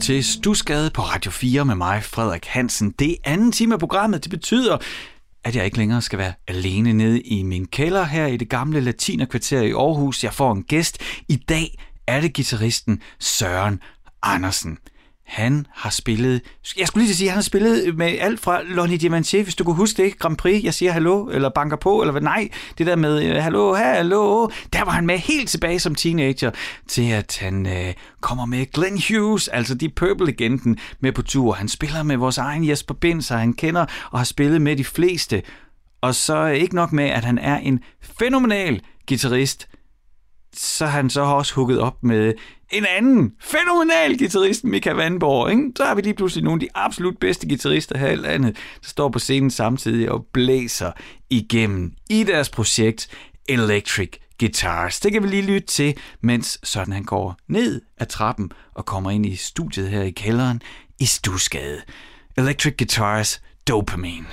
til Stusgade på Radio 4 med mig, Frederik Hansen. Det er anden time af programmet. Det betyder, at jeg ikke længere skal være alene nede i min kælder her i det gamle latinerkvarter i Aarhus. Jeg får en gæst. I dag er det gitarristen Søren Andersen. Han har spillet, jeg skulle lige sige, han har spillet med alt fra Lonnie Diamantier, hvis du kunne huske det, Grand Prix, jeg siger hallo, eller banker på, eller hvad, nej, det der med øh, hallo, hallo, der var han med helt tilbage som teenager, til at han øh, kommer med Glenn Hughes, altså de Purple-legenden, med på tur. Han spiller med vores egen Jesper Binser, han kender og har spillet med de fleste. Og så øh, ikke nok med, at han er en fænomenal guitarist, så har han så også hugget op med en anden fænomenal guitarist, Mika Vandborg. Ikke? Så har vi lige pludselig nogle af de absolut bedste guitarister her i landet, der står på scenen samtidig og blæser igennem i deres projekt Electric Guitars. Det kan vi lige lytte til, mens sådan han går ned ad trappen og kommer ind i studiet her i kælderen i Stusgade. Electric Guitars Dopamine.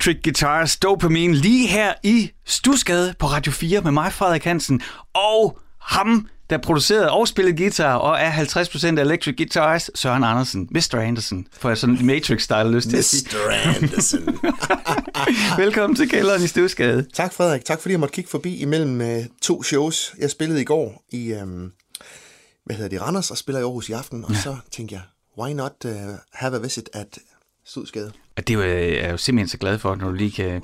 Electric Guitars Dopamine lige her i Stusgade på Radio 4 med mig, Frederik Hansen, og ham, der producerede og spillede guitar og er 50% af Electric Guitars, Søren Andersen. Mr. Anderson, for jeg sådan Matrix-style lyst til at sige. Mr. Anderson. Velkommen til kælderen i Stusgade. tak Frederik, tak fordi jeg måtte kigge forbi imellem uh, to shows. Jeg spillede i går i, um, hvad hedder det, Randers, og spiller i Aarhus i aften, og ja. så tænkte jeg, why not uh, have a visit at stod skade. Og det er jo, øh, er jeg jo simpelthen så glad for, når du lige kan...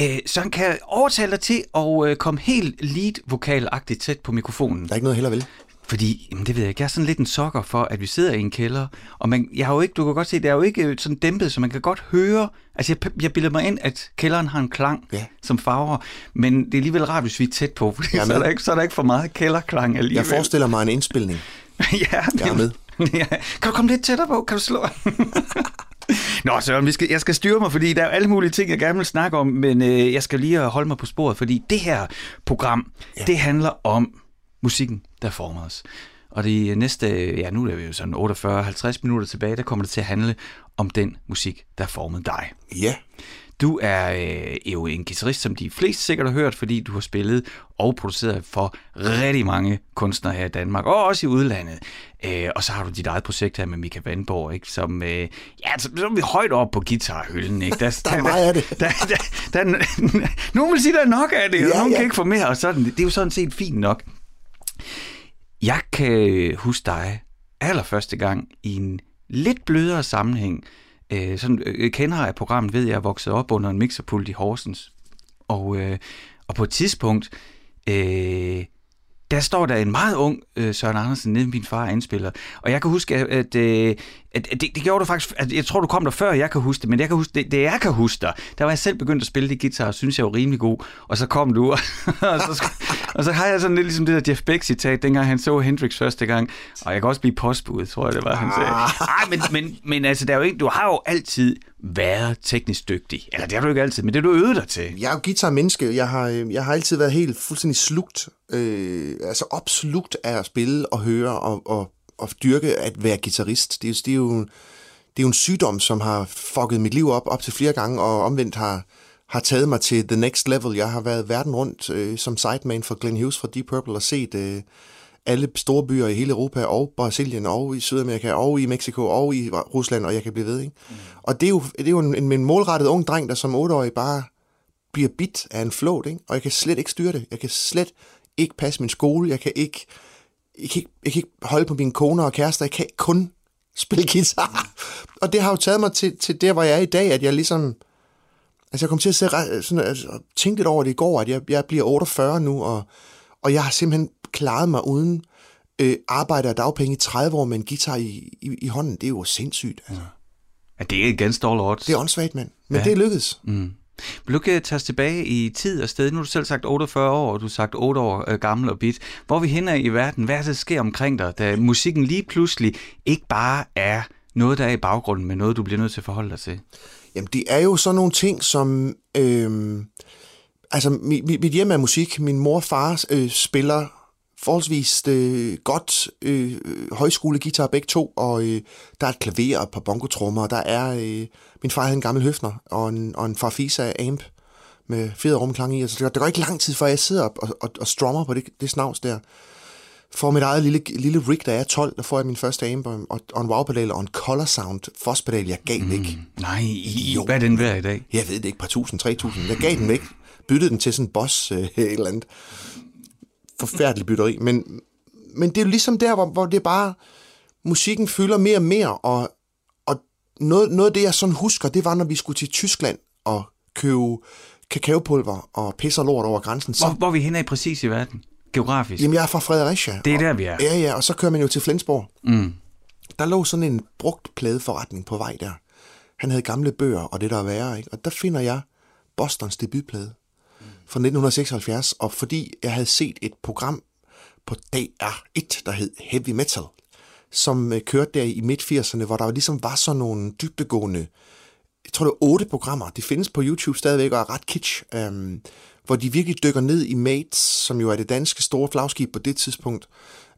Øh, Søren, kan jeg overtale dig til at øh, komme helt lead-vokalagtigt tæt på mikrofonen? Der er ikke noget heller vel. Fordi, jamen det ved jeg ikke, jeg er sådan lidt en sokker for, at vi sidder i en kælder, og man, jeg har jo ikke, du kan godt se, det er jo ikke sådan dæmpet, så man kan godt høre, altså jeg, jeg bilder mig ind, at kælderen har en klang, Ja. som farver, men det er alligevel rart, hvis vi er tæt på, er så er, der ikke, så er der ikke for meget kælderklang alligevel. Jeg forestiller mig en indspilning. ja, Jeg er med. Ja. Kan du komme lidt tættere på? Kan du slå? Nå, Søren, vi skal, jeg skal styre mig, fordi der er alle mulige ting, jeg gerne vil snakke om, men øh, jeg skal lige holde mig på sporet, fordi det her program, ja. det handler om musikken, der former os. Og de næste, ja nu er vi jo sådan 48-50 minutter tilbage, der kommer det til at handle om den musik, der formede dig. Ja, Du er øh, jo en guitarist, som de fleste sikkert har hørt, fordi du har spillet og produceret for rigtig mange kunstnere her i Danmark, og også i udlandet. Øh, og så har du dit eget projekt her med Mika Vandborg, ikke? som, øh, ja, så, så er vi højt op på guitarhylden. Ikke? Der, Der er meget af det. Der, der, der, der, nogen vil sige, der er nok af det, og Ja, nogen ja. kan ikke få mere, og sådan. Det er jo sådan set fint nok. Jeg kan huske dig allerførste gang i en lidt blødere sammenhæng. Øh, sådan, øh, kender af programmet, ved jeg, er vokset op under en mixerpult i Horsens. Og, øh, og på et tidspunkt, øh, der står der en meget ung øh, Søren Andersen nede min far indspiller. Og jeg kan huske, at, øh, det, det gjorde du faktisk... At jeg tror, du kom der før, jeg kan huske det, men jeg kan huske, det, det jeg kan huske dig, der var jeg selv begyndt at spille det guitar, og synes jeg var rimelig god. Og så kom du, og, og, så, og så har jeg sådan lidt ligesom det der Jeff Beck-citat, dengang han så Hendrix første gang. Og jeg kan også blive postbud, tror jeg, det var, han sagde. Ej, men, men, men altså, der er jo ikke, du har jo altid været teknisk dygtig. Eller det har du ikke altid, men det har du øvet dig til. jeg er jo guitarmenneske. Jeg har, øh, jeg har altid været helt fuldstændig slugt, øh, altså opslugt af at spille og høre og, og, og dyrke at være guitarist. Det er, det, er jo, det er jo en sygdom, som har fucket mit liv op op til flere gange, og omvendt har, har taget mig til the next level. Jeg har været verden rundt øh, som sideman for Glenn Hughes fra Deep Purple og set øh, alle store byer i hele Europa, og Brasilien, og i Sydamerika, og i Mexico, og i Rusland, og jeg kan blive ved. Ikke? Mm. Og det er jo, det er jo en, en målrettet ung dreng, der som otteårig bare bliver bit af en float, ikke? og jeg kan slet ikke styre det. Jeg kan slet ikke passe min skole. Jeg kan ikke, jeg kan ikke, jeg kan ikke holde på mine koner og kærester. Jeg kan kun spille guitar. og det har jo taget mig til, til der, hvor jeg er i dag, at jeg ligesom... Altså, jeg kom til at se, sådan, altså, tænke lidt over det i går, at jeg, jeg bliver 48 nu, og, og jeg har simpelthen klaret mig uden øh, arbejde og dagpenge i 30 år med en guitar i, i, i hånden. Det er jo sindssygt. Altså. Ja, det er all odds. Det er åndssvagt, mand. Men Ja. ja. det er lykkedes. Mm. Vil du ikke øh, tage os tilbage i tid og sted? Nu har du selv sagt 48 år, og du har sagt 8 år øh, gammel og bit. Hvor vi hen i verden? Hvad er det, der sker omkring dig, da musikken lige pludselig ikke bare er noget, der er i baggrunden, men noget, du bliver nødt til at forholde dig til? Jamen, det er jo sådan nogle ting, som... Øh, altså, mit mit hjem er musik. Min mor og far øh, spiller forholdsvis øh, godt øh, højskolegitar begge to, og øh, der er et klaver og et par bongotrummer, og der er... Øh, min far havde en gammel høfner og en, og en Farfisa amp med fed rumklang i, altså, det, går, det går ikke lang tid, før jeg sidder op og, og, og strummer på det, det snavs der. For mit eget lille, lille rig, jeg er 12, der får jeg min første amp og, og, og en wow-pedal og en color sound fosspedal, jeg gav væk. Nej, Jo. hvad er den værd i dag? Jeg ved det ikke, par tusind, tre tusind. Jeg gav den væk. Byttede den til sådan en boss øh, et eller andet. Forfærdelig bytteri. Men, men det er jo ligesom der, hvor, hvor det bare... Musikken fylder mere og mere, og, og noget, noget af det, jeg sådan husker, det var, når vi skulle til Tyskland og købe kakaopulver og pisse og lort over grænsen. Så, Hvor, hvor er vi hen i præcis i verden? Geografisk? jamen, jeg er fra Fredericia. Det er og, der, vi er. Ja, ja, og så kører man jo til Flensborg. Mm. Der lå sådan en brugt pladeforretning på vej der. Han havde gamle bøger og det der er værre, ikke? Og der finder jeg Bostons debutplade fra 1976, og fordi jeg havde set et program på DR1, der hed Heavy Metal, som øh, kørte der i midt-80'erne, hvor der ligesom var sådan nogle dybdegående, jeg tror det var otte programmer, de findes på YouTube stadigvæk og er ret kitsch, øhm, hvor de virkelig dykker ned i Mates, som jo er det danske store flagskib på det tidspunkt.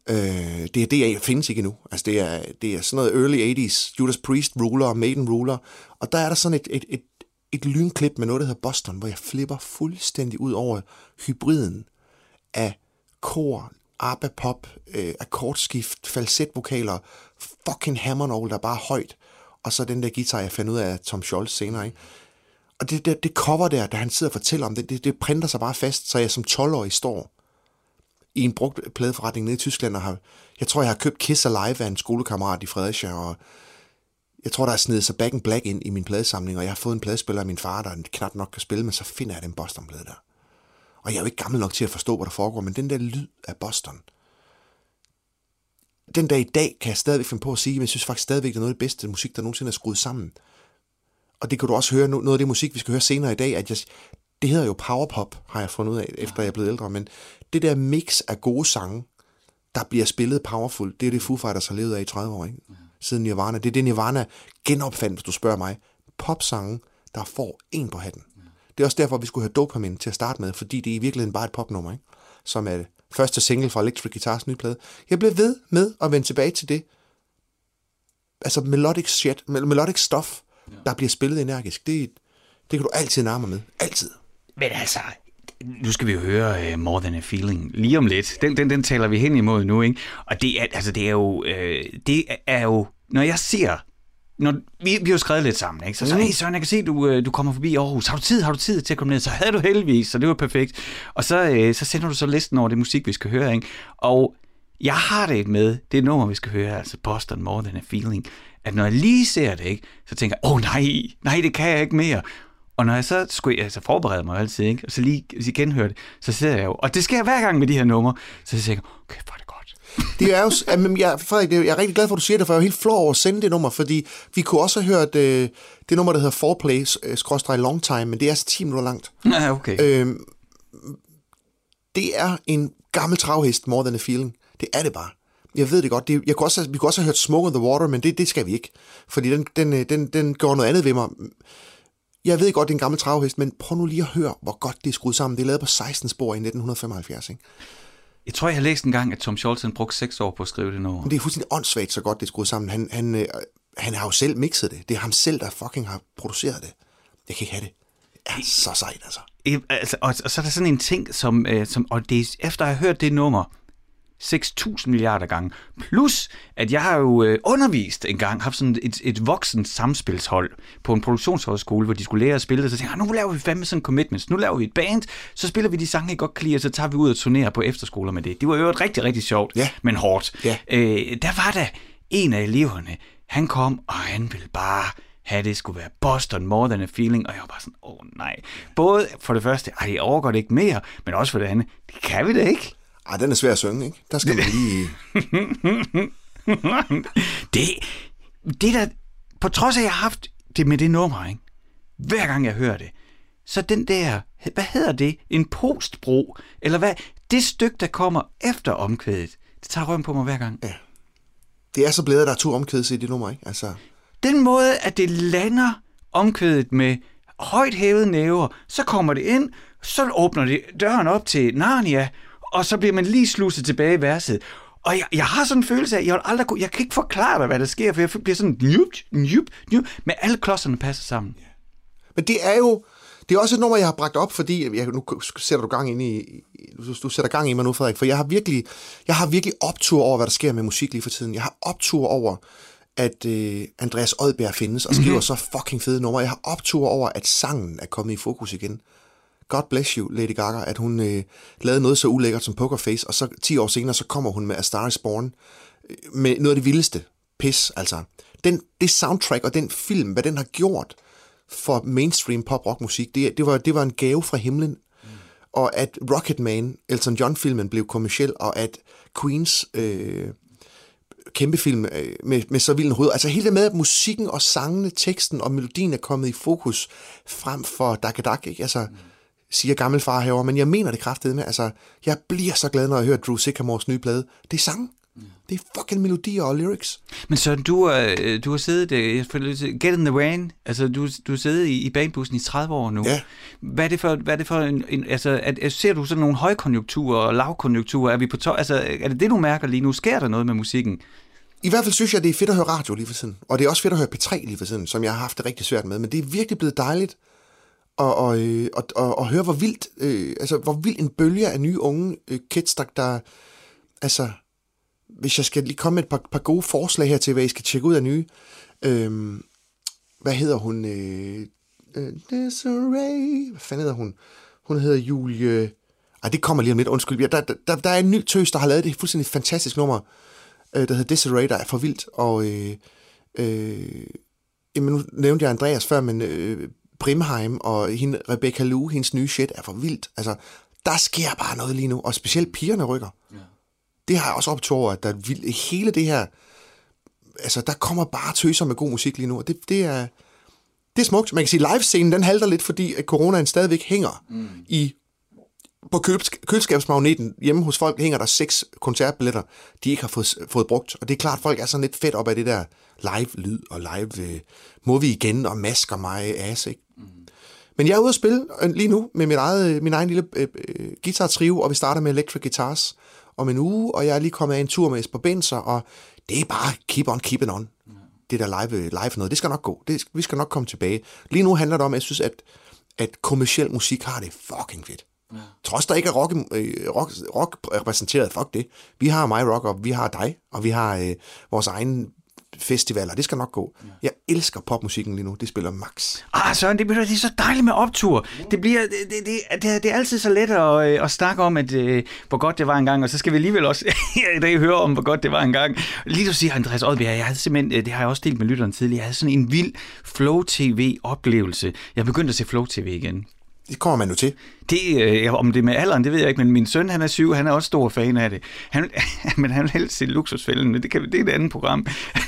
Øh, det er det, findes ikke endnu. Altså det er, det er sådan noget early 80s, Judas Priest ruler og Maiden ruler, og der er der sådan et, et, et, et lynklip med noget, der hedder Boston, hvor jeg flipper fuldstændig ud over hybriden af kor, ABBA pop, øh, akkordskift, falsetvokaler, fucking hammer der er højt, og så den der guitar, jeg fandt ud af Tom Scholz senere, ikke? Og det, det, det cover der, da han sidder og fortæller om det, det, det printer sig bare fast, så jeg som 12-årig står i en brugt pladeforretning nede i Tyskland, og har, jeg tror, jeg har købt Kiss Alive af en skolekammerat i Fredericia, og jeg tror, der er snedet sig Back in Black ind i min pladesamling, og jeg har fået en pladespiller af min far, der knap nok kan spille, men så finder jeg den Boston-plade der. Og jeg er jo ikke gammel nok til at forstå, hvad der foregår, men den der lyd af Boston, den dag i dag kan jeg stadigvæk finde på at sige, men jeg synes faktisk stadigvæk, det er noget af det bedste musik, der nogensinde er skruet sammen. Og det kan du også høre, noget af det musik, vi skal høre senere i dag, at jeg, det hedder jo powerpop, har jeg fundet ud af, efter jeg er blevet ældre, men det der mix af gode sange, der bliver spillet powerful, det er det Foo Fighters har levet af i 30 år, ikke? Siden Nirvana. Det er det, Nirvana genopfandt, hvis du spørger mig. Popsange, der får en på hatten. Det er også derfor, vi skulle have Dopamine til at starte med, fordi det er i virkeligheden bare et popnummer, ikke? som er første single fra Electric Guitars nye plade. Jeg blev ved med at vende tilbage til det. Altså melodic shit, melodic stuff, der bliver spillet energisk. Det, det kan du altid nærme med. Altid. Men altså, nu skal vi jo høre uh, More Than a Feeling lige om lidt. Den, den, den taler vi hen imod nu, ikke? Og det er, altså, det er jo, øh, det er jo, når jeg ser når, vi, vi har jo skrevet lidt sammen, ikke? Så så, mm. hey Søren, jeg kan se, du, øh, du kommer forbi Aarhus. Har du tid, har du tid til at komme ned? Så havde du heldigvis, så det var perfekt. Og så, øh, så sender du så listen over det musik, vi skal høre, ikke? Og jeg har det med, det nummer, vi skal høre, altså Boston More Than a Feeling, at når jeg lige ser det, ikke, så tænker jeg, åh oh, nej, nej, det kan jeg ikke mere. Og når jeg så skulle jeg så forberede mig altid, ikke? og så lige igen høre det, så ser jeg jo, og det sker hver gang med de her numre, så jeg tænker okay, hvor er det godt. Det er jo, jamen, jeg, Frederik, jeg er rigtig glad for, at du siger det, for jeg er helt flov over at sende det nummer, fordi vi kunne også have hørt øh, det nummer, der hedder Foreplay, øh, skråstrej long time, men det er altså 10 minutter langt. Ja, okay. Øhm, det er en gammel travhest, more than a feeling. Det er det bare. Jeg ved det godt. Det, jeg kunne også, vi kunne også have hørt Smoke on the Water, men det, det skal vi ikke. Fordi den, den, øh, den, den går noget andet ved mig. Jeg ved godt, det er en gammel travhest, men prøv nu lige at høre, hvor godt det er skruet sammen. Det er lavet på 16 spor i 1975, ikke? Jeg tror, jeg har læst en gang, at Tom Scholz brugte 6 år på at skrive det nummer. Men det er fuldstændig åndssvagt, så godt det er skruet sammen. Han, han, øh, han har jo selv mixet det. Det er ham selv, der fucking har produceret det. Jeg kan ikke have det. Det er så sejt, altså. altså og, og så er der sådan en ting, som, øh, som og det er, efter at have hørt det nummer, 6.000 milliarder gange. Plus, at jeg har jo øh, undervist en gang, haft sådan et, et voksen samspilshold på en produktionshøjskole, hvor de skulle lære at spille det. Så tænkte jeg, ah, nu laver vi fandme sådan commitments. Nu laver vi et band, så spiller vi de sange, I godt kan lide, og så tager vi ud og turnerer på efterskoler med det. Det var jo et rigtig, rigtig sjovt, ja. men hårdt. Ja. Øh, der var der en af eleverne, han kom, og han ville bare have det skulle være Boston More Than a Feeling, og jeg var bare sådan, åh oh, nej. Både for det første, ej, det overgår det ikke mere, men også for det andet, det kan vi det ikke. Ej, den er svær at synge, ikke? Der skal man lige... det, det der, på trods af, at jeg har haft det med det nummer, ikke? Hver gang jeg hører det, så den der, hvad hedder det? En postbro? Eller hvad? Det stykke, der kommer efter omkvædet, det tager røven på mig hver gang. Ja. Det er så blevet, at der er to omkvædelser i det nummer, ikke? Altså... Den måde, at det lander omkvædet med højt hævede næver, så kommer det ind, så åbner det døren op til Narnia, og så bliver man lige slusset tilbage i verset. Og jeg, jeg har sådan en følelse af, at jeg, aldrig kunne, jeg kan ikke forklare dig, hvad der sker, for jeg bliver sådan njup, njup, njup, men alle klodserne passer sammen. Men det er jo, det er også et nummer, jeg har bragt op, fordi jeg, nu sætter du gang ind i, du, du sætter gang i mig nu, Frederik, for jeg har virkelig, jeg har virkelig optur over, hvad der sker med musik lige for tiden. Jeg har optur over, at øh, Andreas Oddbjerg findes og skriver mm-hmm. så fucking fede numre. Jeg har optur over, at sangen er kommet i fokus igen. God bless you, Lady Gaga, at hun øh, lavede noget så ulækkert som Pokerface, og så 10 år senere, så kommer hun med A Star is Born, øh, med noget af det vildeste pis, altså. Den, det soundtrack og den film, hvad den har gjort for mainstream pop-rock-musik, det, det, var, det var en gave fra himlen. Mm. Og at Rocketman, Elton John-filmen, blev kommersiel, og at Queens øh, kæmpe film øh, med, med så vild en hoved. Altså hele det med, at musikken og sangene, teksten og melodien er kommet i fokus frem for Dak Dak, ikke? Altså, mm siger gammel herover, men jeg mener det kraftigt med. Altså, jeg bliver så glad, når jeg hører Drew Sycamores nye plade. Det er sang. Det er fucking melodier og lyrics. Men så du, øh, du har siddet, øh, Get in the Rain, altså du, du har siddet i, i banebussen i 30 år nu. Ja. Hvad er det for, hvad er det for en, en altså, at, ser du sådan nogle højkonjunkturer og lavkonjunkturer? Er vi på to, altså, er det det, du mærker lige nu? Sker der noget med musikken? I hvert fald synes jeg, det er fedt at høre radio lige for tiden. Og det er også fedt at høre P3 lige for tiden, som jeg har haft det rigtig svært med. Men det er virkelig blevet dejligt og, og, øh, og, og, og høre, hvor vildt, øh, altså, hvor vild en bølge af nye unge øh, kids, der, der, altså, hvis jeg skal lige komme med et par, par gode forslag her til, hvad I skal tjekke ud af nye, øh, hvad hedder hun, øh, øh, Desiree, hvad fanden hedder hun, hun hedder Julie, ej, det kommer lige om lidt, undskyld, der, der, der er en ny tøs, der har lavet det fuldstændig fantastisk nummer, øh, der hedder Desiree, der er for vildt, og øh, øh, jamen, nu nævnte jeg Andreas før, men øh, Brimheim og hende, Rebecca Lou, hendes nye shit, er for vildt. Altså, der sker bare noget lige nu, og specielt pigerne rykker. Ja. Det har jeg også optog over, at der er vildt, hele det her, altså der kommer bare tøser med god musik lige nu, og det, det er, det er smukt. Man kan sige, livescenen den halter lidt, fordi at coronaen stadigvæk hænger mm. i på køleskabsmagneten hjemme hos folk hænger der seks koncertbilletter, de ikke har fået, fået brugt. Og det er klart, at folk er sådan lidt fedt op af det der live-lyd og live øh, må vi igen og masker mig ass, ikke? Mm. Men jeg er ude at spille øh, lige nu med mit eget, min egen lille øh, øh, guitar-trio, og vi starter med Electric Guitars om en uge, og jeg er lige kommet af en tur med Esper Benser, og det er bare keep on keeping on. Mm. Det der live, live noget, det skal nok gå. Det, vi skal nok komme tilbage. Lige nu handler det om, at jeg synes, at, at kommersiel musik har det fucking fedt. Ja. Trods der ikke er rock, øh, rock, rock repræsenteret, fuck det. Vi har mig rock, og vi har dig, og vi har øh, vores egen festivaler. Det skal nok gå. Ja. Jeg elsker popmusikken lige nu. Det spiller max. Ah, Søren, det, bliver, det er så dejligt med optur. Det, bliver, det, det, det, det, er altid så let at, øh, at snakke om, at, uh, hvor godt det var engang, og så skal vi alligevel også i dag høre om, hvor godt det var engang. Lige du siger, Andreas Oddbjerg, jeg havde simpelthen, øh, det har jeg også delt med lytteren tidligere, jeg havde sådan en vild Flow TV-oplevelse. Jeg begyndte at se Flow TV igen. Det kommer man nu til. Det, øh, om det er med alderen, det ved jeg ikke, men min søn, han er syv, han er også stor fan af det. Han, men han vil helst se luksusfælden, det, kan, det er et andet program.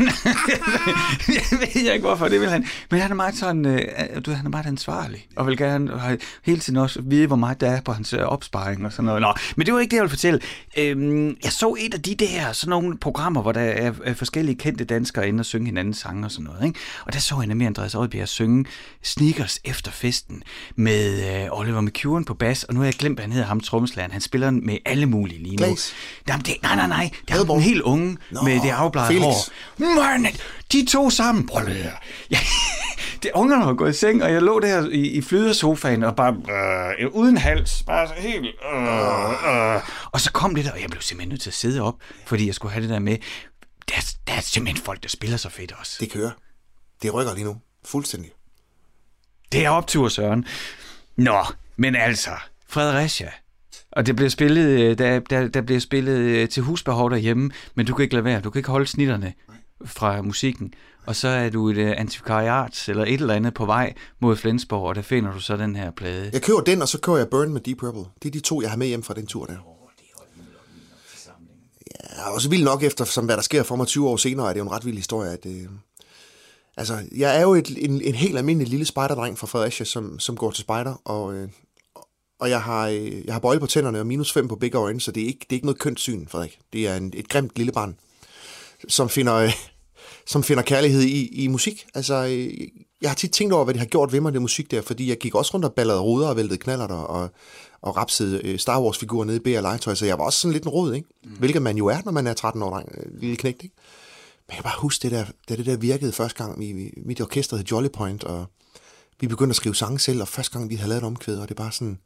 jeg ved ikke, hvorfor, det vil han. Men han er meget sådan, øh, øh du, han er meget ansvarlig, og vil gerne have, hele tiden også vide, hvor meget der er på hans øh, opsparing og sådan noget. Nå, men det var ikke det, jeg ville fortælle. Øhm, jeg så et af de der, sådan nogle programmer, hvor der er, er forskellige kendte danskere inde og synge hinandens sange og sådan noget. Ikke? Og der så jeg nemlig Andreas Oddbjerg synge Sneakers efter festen med øh, Oliver McEwen på bas, og nu har jeg glemt, hvad han hedder ham, trommeslageren. Han spiller med alle mulige lige nu. Glaze. Jamen, det, nej, nej, nej. Det er den helt unge Nå, med det afbladede hår. Man, de to sammen. Prøv lige her. Ja, det, ungerne var gået i seng, og jeg lå der i, i flydersofaen og bare øh, uden hals. Bare så helt... Øh, øh. Og så kom det der, og jeg blev simpelthen nødt til at sidde op, fordi jeg skulle have det der med. Der, der er simpelthen folk, der spiller så fedt også. Det kører. Det rykker lige nu. Fuldstændig. Det er optur, Søren. Nå, men altså, Fredericia. Og det bliver spillet, øh, der, der, der bliver spillet øh, til husbehov derhjemme, men du kan ikke lade være. Du kan ikke holde snitterne fra musikken. Og så er du et uh, antikvariat eller et eller andet på vej mod Flensborg, og der finder du så den her plade. Jeg køber den, og så køber jeg Burn med Deep Purple. Det er de to, jeg har med hjem fra den tur der. Ja, og så vildt nok efter, som hvad der sker for mig 20 år senere, er det jo en ret vild historie, at, øh, Altså, jeg er jo et, en, en helt almindelig lille spejderdreng fra Fredericia, som, som går til spejder, og, øh, og jeg har, øh, jeg har bøjle på tænderne og minus 5 på begge øjne, så det er ikke, det er ikke noget kønt syn, Frederik. Det er en, et grimt lille barn, som finder, øh, som finder kærlighed i, i musik. Altså, øh, jeg har tit tænkt over, hvad det har gjort ved mig, det musik der, fordi jeg gik også rundt og ballede ruder og væltede knaller der, og, og rapsede Star Wars-figurer nede i BR Legetøj, så jeg var også sådan lidt en rod, ikke? Mm. Hvilket man jo er, når man er 13 år lang, lille knægt, ikke? Men jeg kan bare huske det der, da det der virkede første gang, vi, mit orkester hed Jolly Point, og vi begyndte at skrive sange selv, og første gang vi havde lavet et omkvæd, og det er bare sådan,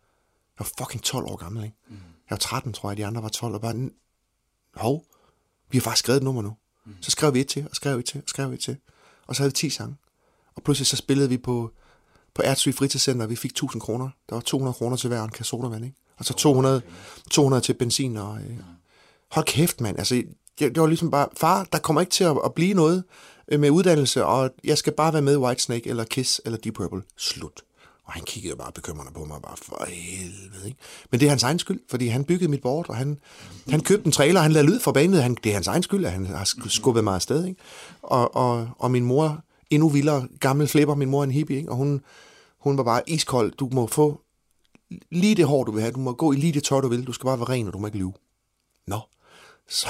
jeg var fucking 12 år gammel, ikke? Mm. Jeg var 13, tror jeg, de andre var 12, og bare, hov, vi har faktisk skrevet et nummer nu. Mm. Så skrev vi et til, og skrev et til, og skrev et til. Og så havde vi 10 sange. Og pludselig så spillede vi på, på Ertsø Fritidscenter, og vi fik 1000 kroner. Der var 200 kroner til hver en kasse sodavand, ikke? Og så 200, 200 til benzin og... Øh, hold kæft, mand. Altså, det, det var ligesom bare, far, der kommer ikke til at, at blive noget øh, med uddannelse, og jeg skal bare være med Whitesnake, eller Kiss, eller Deep Purple. Slut. Og han kiggede bare bekymrende på mig, bare for helvede, ikke? Men det er hans egen skyld, fordi han byggede mit board, og han, han købte en trailer, han lavede lyd for banen, han, det er hans egen skyld, at han har skubbet mig afsted, ikke? Og, og, og min mor, endnu vildere, gammel flipper, min mor er en hippie, ikke? Og hun, hun var bare iskold, du må få lige det hår, du vil have, du må gå i lige det tøj, du vil, du skal bare være ren, og du må ikke lyve. Så,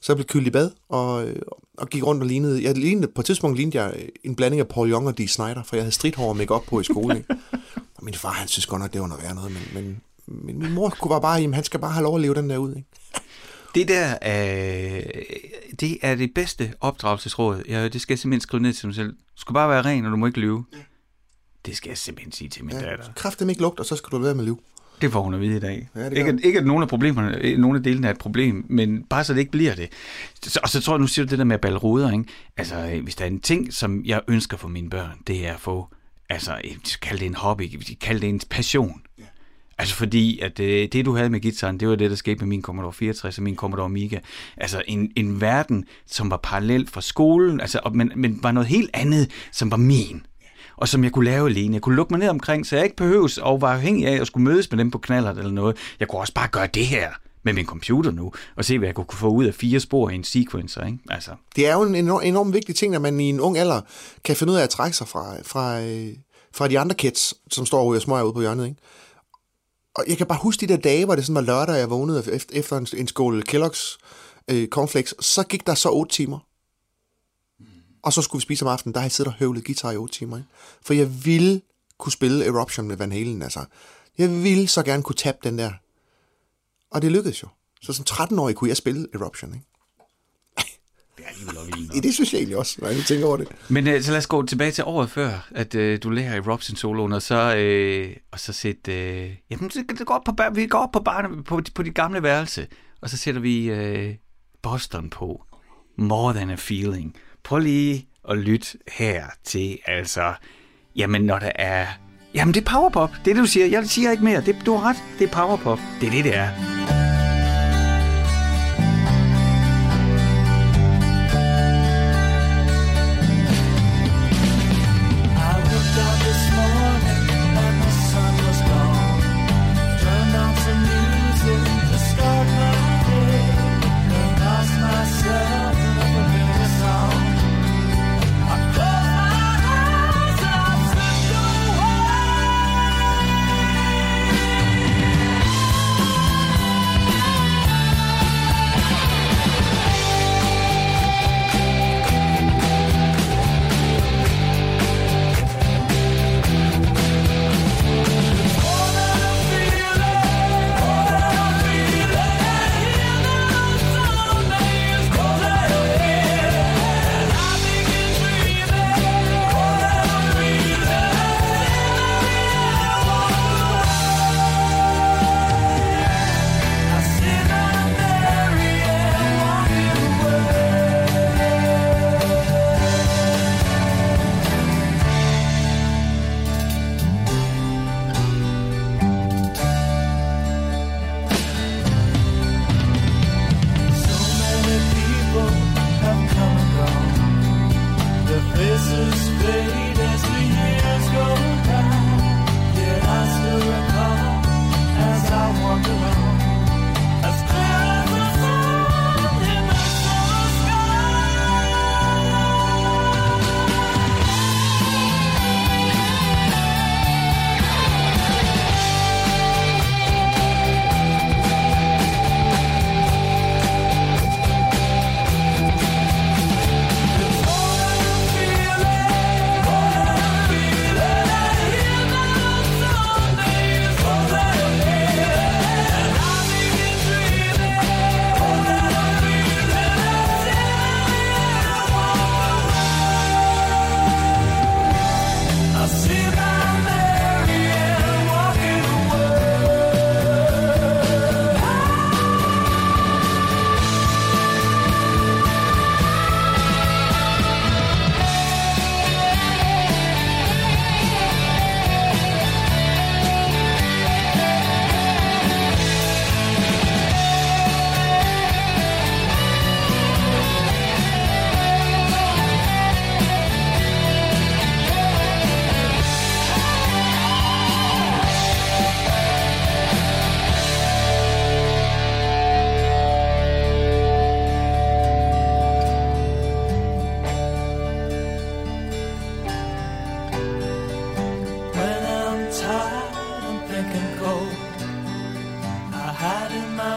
så jeg blev kyldt i bad, og, og gik rundt og lignede, jeg lignede, på et tidspunkt lignede jeg en blanding af Paul Young og Dee Snyder, for jeg havde stridthår og op på i skole. Ikke? Og min far, han synes godt nok, det var noget værd noget, men, men, men min mor kunne bare, jamen, han skal bare have lov at leve den der ud. Ikke? Det der, øh, det er det bedste opdragelsesråd. Ja, det skal jeg simpelthen skrive ned til mig selv. Du skal bare være ren, og du må ikke lyve. Ja. Det skal jeg simpelthen sige til min ja, datter. Kræft dem ikke lugt, og så skal du være med at lyve. Det får hun at vide i dag. Ja, ikke, at, ikke at nogle af problemerne, nogle af delene er et problem, men bare så det ikke bliver det. Og så tror jeg, nu siger du det der med at balle ruder, ikke? Altså, hvis der er en ting, som jeg ønsker for mine børn, det er at få, altså, kald det en hobby, kald det en passion. Ja. Altså fordi, at det, det du havde med gitaren, det var det, der skete med min Commodore 64 og min Commodore Amiga. Altså en, en verden, som var parallel fra skolen, altså, men, men var noget helt andet, som var min og som jeg kunne lave alene. Jeg kunne lukke mig ned omkring, så jeg ikke behøves og var afhængig af at skulle mødes med dem på knaller eller noget. Jeg kunne også bare gøre det her med min computer nu, og se, hvad jeg kunne få ud af fire spor i en sequencer. Ikke? Altså. Det er jo en enorm, enorm vigtig ting, at man i en ung alder kan finde ud af at trække sig fra, fra, øh, fra de andre kids, som står og smøger ude på hjørnet. Ikke? Og jeg kan bare huske de der dage, hvor det sådan var lørdag, jeg vågnede efter en, en skål Kellogg's øh, cornflakes, så gik der så otte timer. Og så skulle vi spise om aftenen, der har jeg siddet og høvlet guitar i 8 timer. Ikke? For jeg ville kunne spille Eruption med Van Halen. Altså. Jeg ville så gerne kunne tabe den der. Og det lykkedes jo. Så som 13-årig kunne jeg spille Eruption. Ikke? Det er alligevel vildt. Ja, det synes jeg egentlig også, når jeg tænker over det. Men uh, så lad os gå tilbage til året før, at uh, du lærer Eruption soloen, og så, uh, og så sæt, uh, jamen, det, går op på, vi går op på, barne, på, på dit gamle værelse, og så sætter vi uh, Boston på. More Than a Feeling. Prøv lige at lytte her til, altså, jamen når der er, jamen det er powerpop, det er det du siger, jeg siger ikke mere, det, du har ret, det er powerpop, det er det, det er.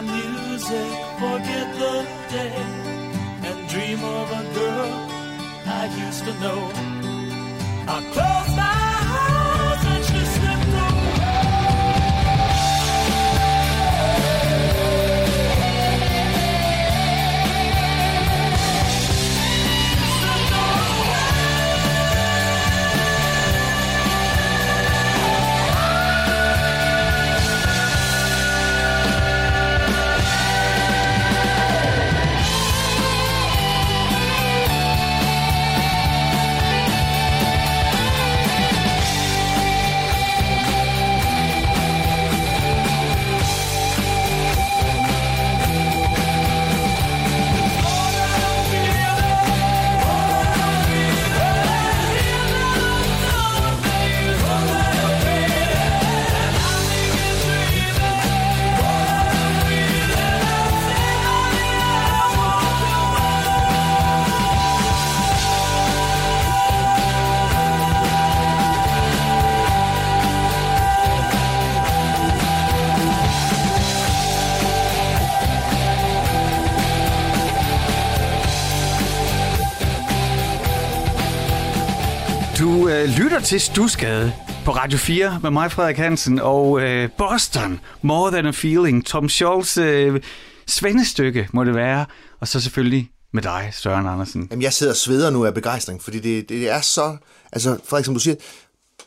music, forget the day, and dream of a girl I used to know. I close my til Stusgade på Radio 4 med mig, Frederik Hansen, og øh, Boston, More Than a Feeling, Tom Scholz øh, svendestykke må det være, og så selvfølgelig med dig, Søren Andersen. Jamen, jeg sidder og sveder nu af begejstring, fordi det, det er så... Altså, Frederik, som du siger,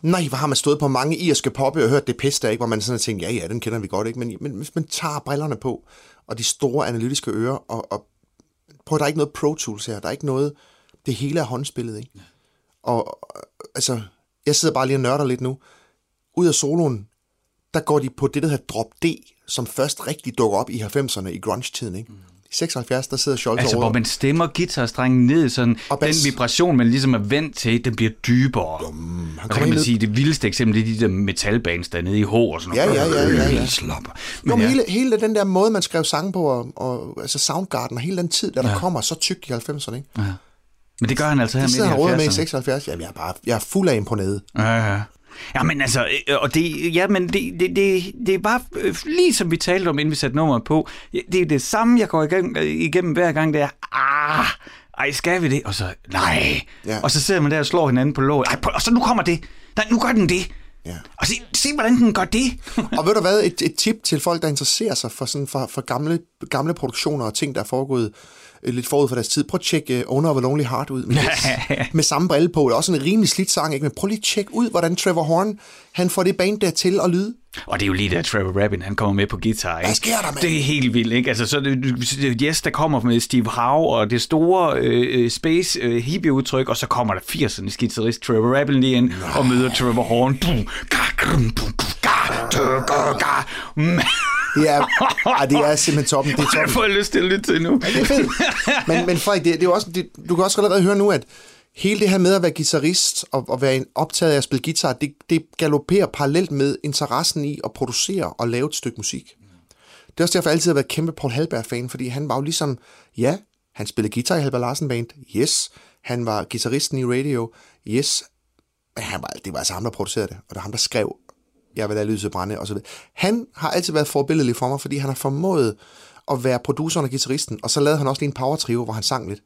nej, hvor har man stået på mange irske poppe og hørt det pisse der, ikke? Hvor man sådan tænker, ja, ja, den kender vi godt, ikke? Men, men hvis man tager brillerne på, og de store analytiske ører, og, og prøv, der er ikke noget Pro Tools her, der er ikke noget... Det hele er håndspillet, ikke? Og altså, jeg sidder bare lige og nørder lidt nu. Ud af soloen, der går de på det, der hedder Drop D, som først rigtig dukker op i 90'erne i grunge-tiden, ikke? I 76, der sidder Scholz Altså, hvor man stemmer guitarstrengen ned, sådan Og den vibration, man ligesom er vant til, den bliver dybere. Han Og så kommer kan man ned- sige, det vildeste eksempel, det er de der metalbands dernede i H og sådan Ja, ja, ja, ja, ja. Slapper. Jo, Men men ja, hele, hele den der måde, man skrev sange på, og, og altså Soundgarden, og hele den tid, der, der kommer så tyk i 90'erne, ikke? Men det gør han altså her Det midt i råder med i 70'erne. 76. Jamen, jeg er, bare, jeg er fuld af imponeret. Ja, ja. Ja, men altså, øh, og det, ja, men det, det, det, det er bare øh, lige som vi talte om, inden vi satte nummeret på. Det er det samme, jeg går igennem, øh, igennem hver gang, det er, ah, ej, skal vi det? Og så, nej. Ja. Og så sidder man der og slår hinanden på låret. Ej, og så nu kommer det. Nej, nu gør den det. Ja. Og se, se hvordan den gør det. Og ved du hvad, et, et tip til folk, der interesserer sig for, sådan, for, for gamle, gamle produktioner og ting, der er foregået lidt forud for deres tid. Prøv at tjekke uh, Owner of a Lonely Heart ud med, med samme brille på. Det er også en rimelig slidt sang, ikke? men prøv lige at tjekke ud, hvordan Trevor Horn han får det band der til at lyde. Og det er jo lige der Trevor Rabin, han kommer med på guitar, ikke? Hvad sker der, mand? Det er helt vildt, ikke? Altså, så det, Yes, der kommer med Steve Howe og det store øh, øh, space øh, hippie-udtryk, og så kommer der 80'ernes guitarist Trevor Rabin lige ind og møder Trevor Horn. Ga, grum, ga, ga, ga. Det er, ej, det er simpelthen toppen. Det er Jeg toppen. får lyst til at lytte til nu. Det er fedt. Men, men Frederik, det, det er også, det, du kan også allerede høre nu, at hele det her med at være guitarist og, og være optaget af at spille guitar, det, det galopperer parallelt med interessen i at producere og lave et stykke musik. Det er også derfor, jeg altid har været kæmpe Paul Halberg-fan, fordi han var jo ligesom, ja, han spillede guitar i Halberg Larsen Band, yes. Han var guitaristen i radio, yes. Men han var, det var altså ham, der producerede det, og det var ham, der skrev, jeg vil lade lyset brænde, og så videre. Han har altid været forbilledelig for mig, fordi han har formået at være produceren og guitaristen, og så lavede han også lige en power trio, hvor han sang lidt.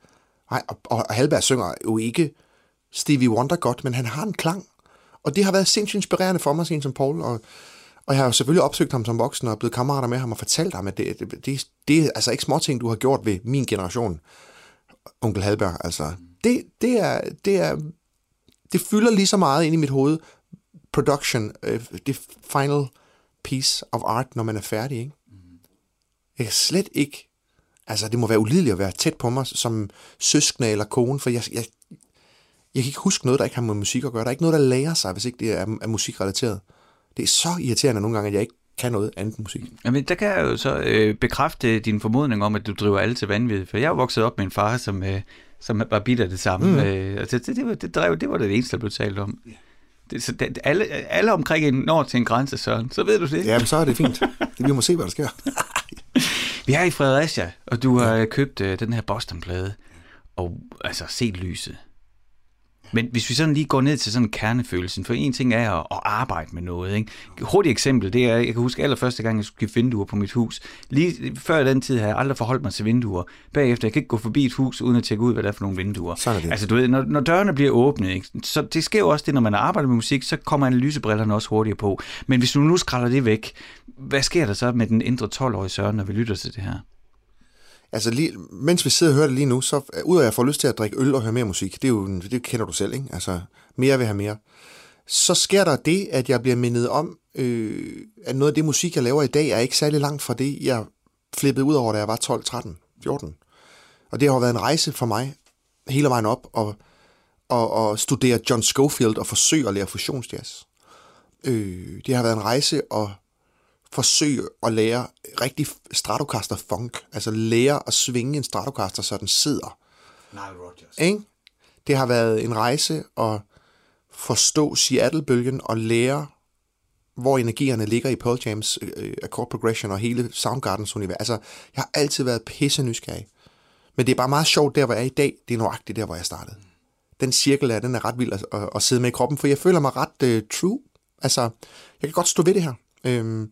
Nej, og, og Halberg synger jo ikke Stevie Wonder godt, men han har en klang, og det har været sindssygt inspirerende for mig, sådan som Paul, og, og jeg har jo selvfølgelig opsøgt ham som voksen, og er blevet kammerater med ham og fortalt ham, at det, det, det, det er altså ikke småting, du har gjort ved min generation, onkel Halberg, altså. Det, det, er, det, er, det fylder lige så meget ind i mit hoved, production, øh, det final piece of art, når man er færdig, ikke? Jeg kan slet ikke, altså det må være ulideligt at være tæt på mig som søskende eller kone, for jeg, jeg, jeg kan ikke huske noget, der ikke har med musik at gøre. Der er ikke noget, der lærer sig, hvis ikke det er, er musikrelateret. Det er så irriterende nogle gange, at jeg ikke kan noget andet end musik. Jamen, der kan jeg jo så øh, bekræfte din formodning om, at du driver alle til vanvid. For jeg er vokset op med en far, som, øh, som var bidt af det samme. Mm. Øh, altså, det, det, var, det, drev, det var det eneste, der blev talt om. Det, så det, alle, alle omkring en når til en grænse, Søren. Så ved du det. Ja, men så er det fint. Vi må se, hvad der sker. Vi er i Fredericia, og du har købt øh, den her Boston-plade, og altså set lyset. Men hvis vi sådan lige går ned til sådan kernefølelsen, for en ting er at, at arbejde med noget. Ikke? Hurtigt eksempel, det er, jeg kan huske allerførste gang, jeg skulle skifte vinduer på mit hus. Lige før den tid har jeg aldrig forholdt mig til vinduer. Bagefter, jeg kan ikke gå forbi et hus, uden at tjekke ud, hvad det er for nogle vinduer. Sådan det. Altså du ved, når, når dørene bliver åbne, ikke? så det sker jo også det, når man arbejder med musik, så kommer analysebrillerne også hurtigere på. Men hvis du nu skræller det væk, hvad sker der så med den indre 12-årige Søren, når vi lytter til det her? Altså, lige, mens vi sidder og hører det lige nu, så øh, ud af at jeg får lyst til at drikke øl og høre mere musik, det, er jo, det kender du selv, ikke? Altså, mere vil have mere. Så sker der det, at jeg bliver mindet om, øh, at noget af det musik, jeg laver i dag, er ikke særlig langt fra det, jeg flippede ud over, da jeg var 12, 13, 14. Og det har været en rejse for mig hele vejen op, og, og, og studere John Schofield og forsøge at lære fusionsjazz. Øh, det har været en rejse at forsøge at lære rigtig Stratocaster funk, altså lære at svinge en Stratocaster, så den sidder. Nile Rodgers. Ikke? Det har været en rejse at forstå Seattle-bølgen og lære, hvor energierne ligger i Pearl Jams øh, akkord progression og hele Soundgardens univers. Altså, jeg har altid været pisse nysgerrig. Men det er bare meget sjovt, der hvor jeg er i dag, det er nøjagtigt der, hvor jeg startede. Den cirkel er, den er ret vild at, at, at sidde med i kroppen, for jeg føler mig ret øh, true. Altså, jeg kan godt stå ved det her. Øhm,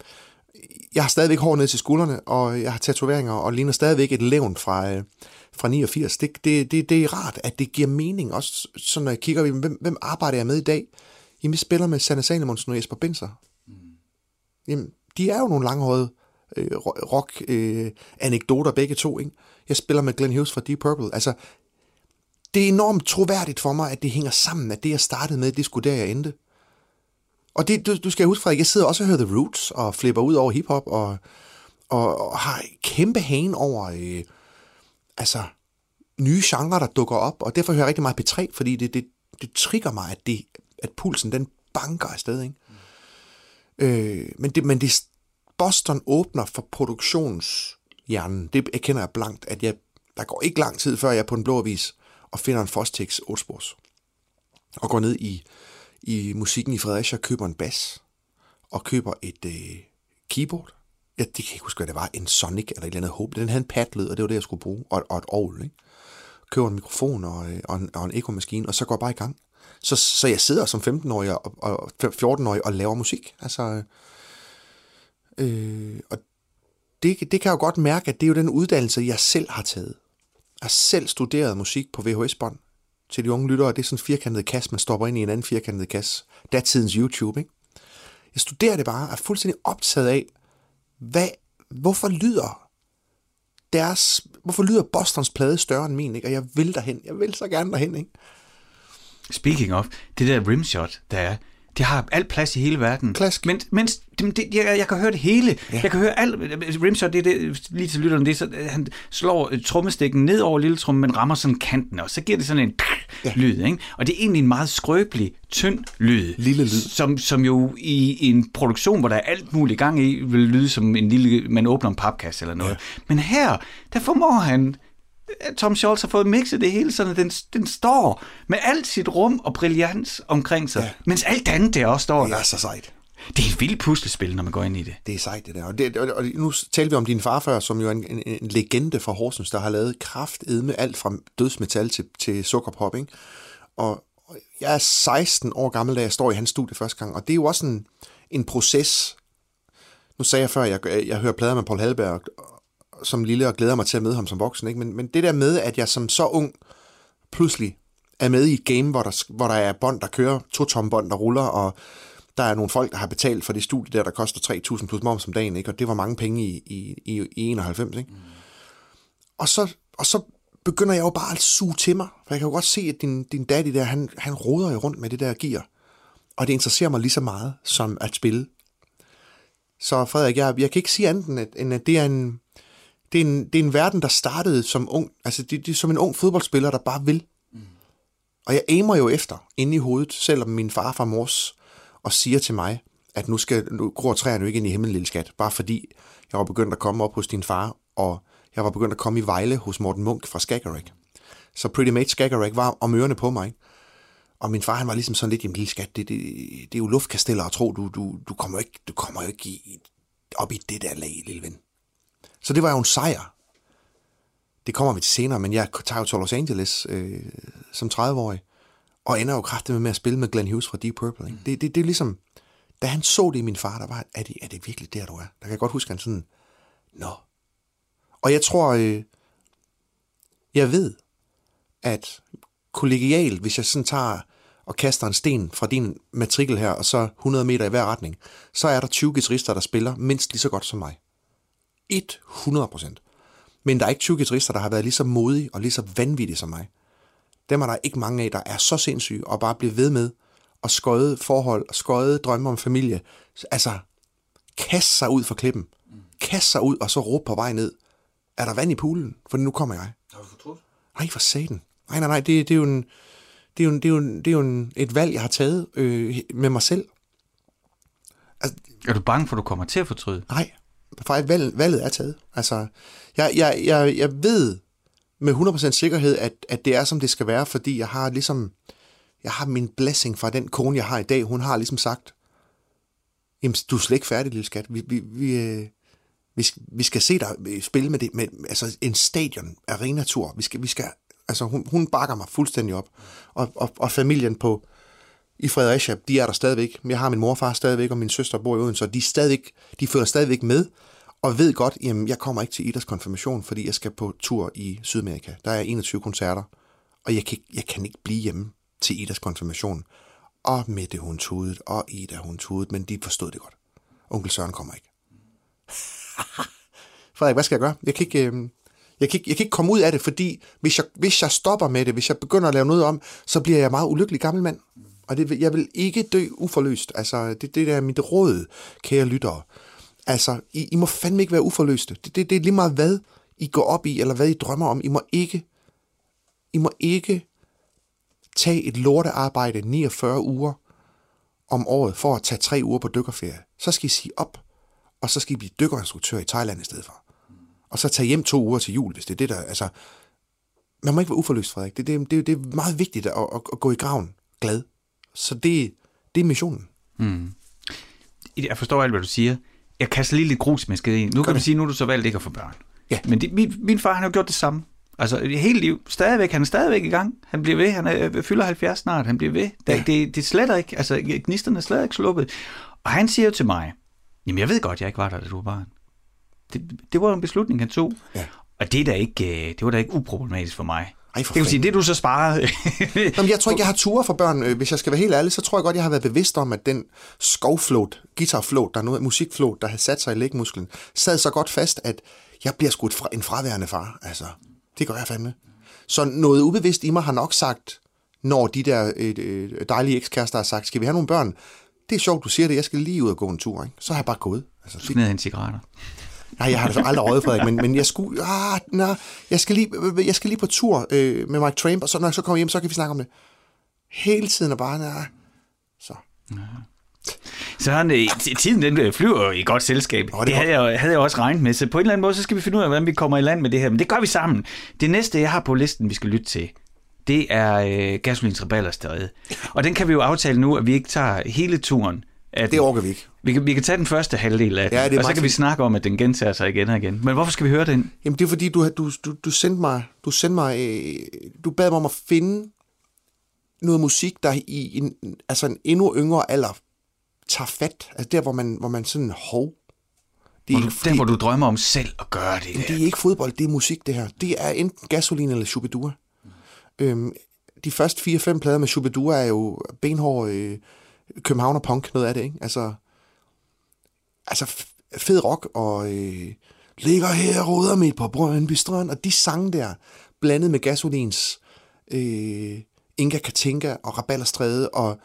jeg har stadigvæk hår ned til skuldrene, og jeg har tatoveringer, og ligner stadigvæk et levn fra, øh, fra 89. Det, det, det, det er rart, at det giver mening. Også så når jeg kigger, hvem, hvem arbejder jeg med i dag? Jamen, jeg spiller med Sanne Salomonsen og Jesper Binser. Mm. Jamen, de er jo nogle langhårede øh, rock-anekdoter øh, begge to. Ikke? Jeg spiller med Glenn Hughes fra Deep Purple. Altså, det er enormt troværdigt for mig, at det hænger sammen, at det, jeg startede med, det skulle der, jeg endte. Og det, du, du skal huske, Frederik, jeg sidder også og hører The Roots, og flipper ud over hiphop, og, og, og har kæmpe hagen over øh, altså, nye genrer, der dukker op, og derfor hører jeg rigtig meget P3, fordi det, det, det trigger mig, at, det, at pulsen den banker afsted. Ikke? Mm. Øh, men, det, men det, Boston åbner for produktionshjernen. Det erkender jeg blankt, at jeg, der går ikke lang tid, før jeg er på en blå avis og finder en Fostex 8 og går ned i, i musikken i Fredericia, køber en bas og køber et øh, keyboard. Ja, det kan jeg ikke huske, hvad det var. En Sonic eller et eller andet håb. Den havde en padled, og det var det, jeg skulle bruge. Og, og et ovl, ikke? Køber en mikrofon og, øh, og en, og en ekomaskine, og så går jeg bare i gang. Så, så jeg sidder som 15-årig og, og 14-årig og laver musik. Altså, øh, og det, det kan jeg jo godt mærke, at det er jo den uddannelse, jeg selv har taget. Jeg har selv studeret musik på VHS-bånd til de unge lyttere. Det er sådan en firkantet kasse, man stopper ind i en anden firkantet kasse. Datidens YouTube, ikke? Jeg studerer det bare og er fuldstændig optaget af, hvad, hvorfor lyder deres, hvorfor lyder Bostons plade større end min, ikke? Og jeg vil derhen. Jeg vil så gerne derhen, ikke? Speaking of, det der rimshot, der er, det har alt plads i hele verden. Klask. Men, men det, det, jeg, jeg kan høre det hele. Ja. Jeg kan høre alt. Rimshot, det det, lige til lytterne, det er så, han slår trommestikken ned over lille tromme, men rammer sådan kanten, og så giver det sådan en ja. lyd. Ikke? Og det er egentlig en meget skrøbelig, tynd lyd. Lille lyd. Som, som jo i en produktion, hvor der er alt muligt gang i, vil lyde som en lille, man åbner en papkasse eller noget. Ja. Men her, der formår han Tom Scholz har fået mixet det hele, sådan at den, den står med alt sit rum og brillans omkring sig, ja. mens alt andet der også står. Det er så sejt. Det er et vildt puslespil, når man går ind i det. Det er sejt, det der. Og, det, og, og nu talte vi om din farfar, som jo er en, en, en legende fra Horsens, der har lavet kraft med alt fra dødsmetal til, til sukkerpop. Ikke? Og, og jeg er 16 år gammel, da jeg står i hans studie første gang, og det er jo også en, en proces. Nu sagde jeg før, jeg, jeg hører plader med Paul Halberg, som lille og glæder mig til at møde ham som voksen. Ikke? Men, men det der med, at jeg som så ung pludselig er med i et game, hvor der, hvor der er bånd, der kører, to tomme bånd, der ruller, og der er nogle folk, der har betalt for det studie der, der koster 3.000 plus moms om dagen, ikke? og det var mange penge i, i, i, i 91. Ikke? Mm. Og, så, og så begynder jeg jo bare at suge til mig, for jeg kan jo godt se, at din, din daddy der, han, han roder jo rundt med det der gear, og det interesserer mig lige så meget som at spille. Så Frederik, jeg, jeg kan ikke sige andet, end at det er en, det er en, det er en verden, der startede som ung, altså det, det er som en ung fodboldspiller, der bare vil. Mm. Og jeg aimer jo efter, inde i hovedet, selvom min far fra mors, og siger til mig, at nu, skal, nu gror træerne jo ikke ind i himlen, lille skat, bare fordi jeg var begyndt at komme op hos din far, og jeg var begyndt at komme i Vejle hos Morten Munk fra Skagerrak. Så Pretty Mate Skagerrak var om ørerne på mig. Og min far, han var ligesom sådan lidt, jamen lille skat, det, det, det er jo luftkasteller at tro, du, du, du kommer jo ikke, du kommer jo ikke i, op i det der lag, lille ven. Så det var jo en sejr. Det kommer vi til senere, men jeg tager jo til Los Angeles øh, som 30-årig, og ender jo kraftigt med at spille med Glenn Hughes fra Deep Purple. Ikke? Det, det, det er ligesom, da han så det i min far, der var, er det, er det virkelig der, du er? Der kan jeg godt huske, han sådan, nå. Og jeg tror, øh, jeg ved, at kollegial, hvis jeg sådan tager og kaster en sten fra din matrikel her, og så 100 meter i hver retning, så er der 20 guitarister, der spiller mindst lige så godt som mig. 100 procent. Men der er ikke 20 guitarister, der har været lige så modige og lige så vanvittige som mig. Dem er der ikke mange af, der er så sindssyge og bare bliver ved med at skøde forhold og skøde drømme om familie. Altså, kaste sig ud for klippen. Kaste sig ud og så råbe på vej ned. Er der vand i poolen? For nu kommer jeg. Har du fortrudt? Nej, for satan. Nej, nej, nej, det, det er jo, en, det er jo, det er jo, det er jo en, et valg, jeg har taget øh, med mig selv. Altså, er du bange for, at du kommer til at fortryde? Nej, faktisk valg, valget er taget. Altså, jeg, jeg, jeg, jeg ved med 100% sikkerhed, at, at det er, som det skal være, fordi jeg har ligesom, jeg har min blessing fra den kone, jeg har i dag. Hun har ligesom sagt, jamen, du er slet ikke færdig, lille skat. Vi, vi, vi, øh, vi, skal, vi skal se dig øh, spille med det, med, altså en stadion, arenatur. Vi skal, vi skal, altså hun, hun bakker mig fuldstændig op. Og, og, og familien på, i Fredericia, de er der stadigvæk. Jeg har min morfar stadigvæk, og min søster bor i Odense, og de, stadigvæk, de føler stadigvæk med. og ved godt, jamen, jeg kommer ikke til Idas konfirmation, fordi jeg skal på tur i Sydamerika. Der er 21 koncerter, og jeg kan, jeg kan ikke blive hjemme til Idas konfirmation. Og Mette hun tudet, og Ida hun tudet, men de forstod det godt. Onkel Søren kommer ikke. Frederik, hvad skal jeg gøre? Jeg kan ikke, øh, jeg kan ikke, jeg kan ikke komme ud af det, fordi hvis jeg, hvis jeg stopper med det, hvis jeg begynder at lave noget om, så bliver jeg meget ulykkelig gammel mand. Og det, jeg vil ikke dø uforløst. Altså, det, det er mit råd, kære lyttere. Altså, I, I må fandme ikke være uforløste. Det, det, det er lige meget, hvad I går op i, eller hvad I drømmer om. I må ikke, I må ikke tage et lortearbejde 49 uger om året for at tage tre uger på dykkerferie. Så skal I sige op, og så skal I blive dykkerinstruktør i Thailand i stedet for. Og så tage hjem to uger til jul, hvis det er det, der... Altså, man må ikke være uforløst, Frederik. Det, det, det, det er meget vigtigt at, at, at gå i graven glad. Så det, det er missionen. Mm. Jeg forstår alt, hvad du siger. Jeg kaster lige lidt grusmæsket i. Nu kan du sige, nu er du så valgt ikke at få børn. Ja. Men det, min, min far, han har gjort det samme. Altså hele liv. Stadigvæk, han er stadigvæk i gang. Han bliver ved. Han er, fylder 70 snart. Han bliver ved. Det, Ja. det, det sletter ikke. Altså gnisterne er slet ikke sluppet. Og han siger jo til mig, jamen jeg ved godt, jeg ikke var der, da du var barn. Det, det var en beslutning, han tog. Ja. Og det er da ikke, øh, det var da ikke uproblematisk for mig. Ej, for det kan sige, det du så sparede. Jamen, jeg tror ikke, jeg har ture for børn. Øh, Hvis jeg skal være helt ærlig, så tror jeg godt, jeg har været bevidst om, at den skovflot, guitarflot, der er noget musikflot, der har sat sig i lægmusklen, sad så godt fast, at jeg bliver skudt fra en fraværende far. Altså, det gør jeg fandme. Så noget ubevidst i mig har nok sagt, når de der øh, øh, dejlige ekskærester har sagt, skal vi have nogle børn? Det er sjovt, du siger det, jeg skal lige ud og gå en tur. Ikke? Så har jeg bare gået. Altså, det, Ned en cigaretter. Nej, jeg har det så aldrig røget, Frederik, men, men jeg skulle, ah, nej, jeg skal lige, jeg skal lige på tur øh, med Mike Tramp, og så når jeg så kommer hjem, så kan vi snakke om det. Hele tiden og bare, nej. Så. Så han, øh, tiden den øh, flyver i godt selskab. Nå, det det havde jeg, havde jeg også regnet med. Så på en eller anden måde, så skal vi finde ud af, hvordan vi kommer i land med det her. Men det gør vi sammen. Det næste, jeg har på listen, vi skal lytte til, det er øh, Gasolins Rebellerstræde. Og den kan vi jo aftale nu, at vi ikke tager hele turen. At Det orker vi ikke. vi, kan, vi kan tage den første halvdel af den, Ja, det og så kan vi snakke om, at den gentager sig igen og igen. Men hvorfor skal vi høre den? Jamen, det er fordi, du, du, du, du sendte mig, du sendte mig, øh, du bad mig om at finde noget musik, der i en, altså en endnu yngre alder tager fat. Altså der, hvor man, hvor man sådan, hov. Det er, Hvor du, ikke, den, hvor du drømmer om selv at gøre det. det Der. er ikke fodbold, det er musik, det her. Det er enten gasolin eller Shubidua. Øhm, de første 4-5 plader med Shubidua er jo benhård øh, Københavner punk, noget af det, ikke? Altså, altså fed rock, og øh, ligger her og roder midt på Brøndby Strand, og de sange der, blandet med gasolins øh, Inga Katinka og Rabalderstræde, og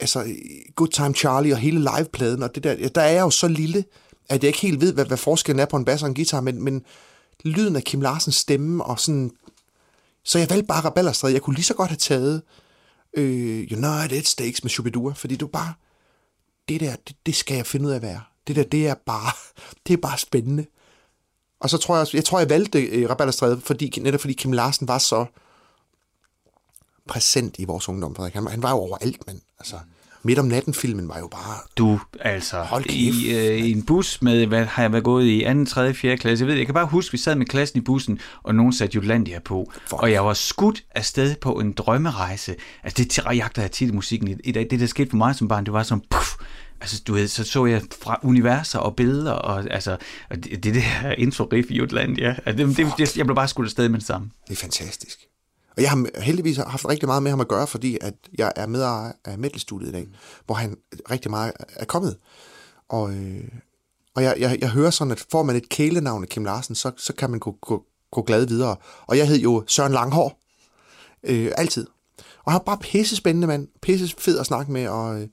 altså Good Time Charlie og hele livepladen, og det der, der er jeg jo så lille, at jeg ikke helt ved, hvad, hvad forskellen er på en bass og en guitar, men, men lyden af Kim Larsens stemme, og sådan, så jeg valgte bare Rabalderstræde. Jeg kunne lige så godt have taget øh, Øh, United States med Shubidua, fordi du bare, det der, det, det skal jeg finde ud af, at være. Det der, det er bare, det er bare spændende. Og så tror jeg, jeg tror, jeg valgte øh, Rabalderstræde, fordi, netop fordi Kim Larsen var så præsent i vores ungdom. Frederik. Han, han var jo overalt, men altså, midt om natten filmen var jo bare, Du, altså, Hold kæft. i, øh, i en bus med, hvad har jeg været gået i, 2., 3., 4. klasse, jeg ved, jeg kan bare huske, vi sad med klassen i bussen, og nogen satte Jutlandia på, Fuck. og jeg var skudt afsted på en drømmerejse. Altså, det jagter jeg tit i musikken i, i dag. Det, der skete for mig som barn, det var sådan, puff, altså, du ved, så så jeg fra universer og billeder, og altså, og det, det der intro-riff i Jutlandia, altså, det, det, det, jeg blev bare skudt afsted med det samme. det er fantastisk. Og jeg har heldigvis haft rigtig meget med ham at gøre, fordi at jeg er med af metal i dag, hvor han rigtig meget er kommet. Og, øh, og jeg, jeg, jeg hører sådan, at får man et kælenavn af Kim Larsen, så, så kan man gå, gå, gå glad videre. Og jeg hed jo Søren Langhår. Øh, altid. Og han var bare pisse spændende mand. Pisse fed at snakke med, og, øh,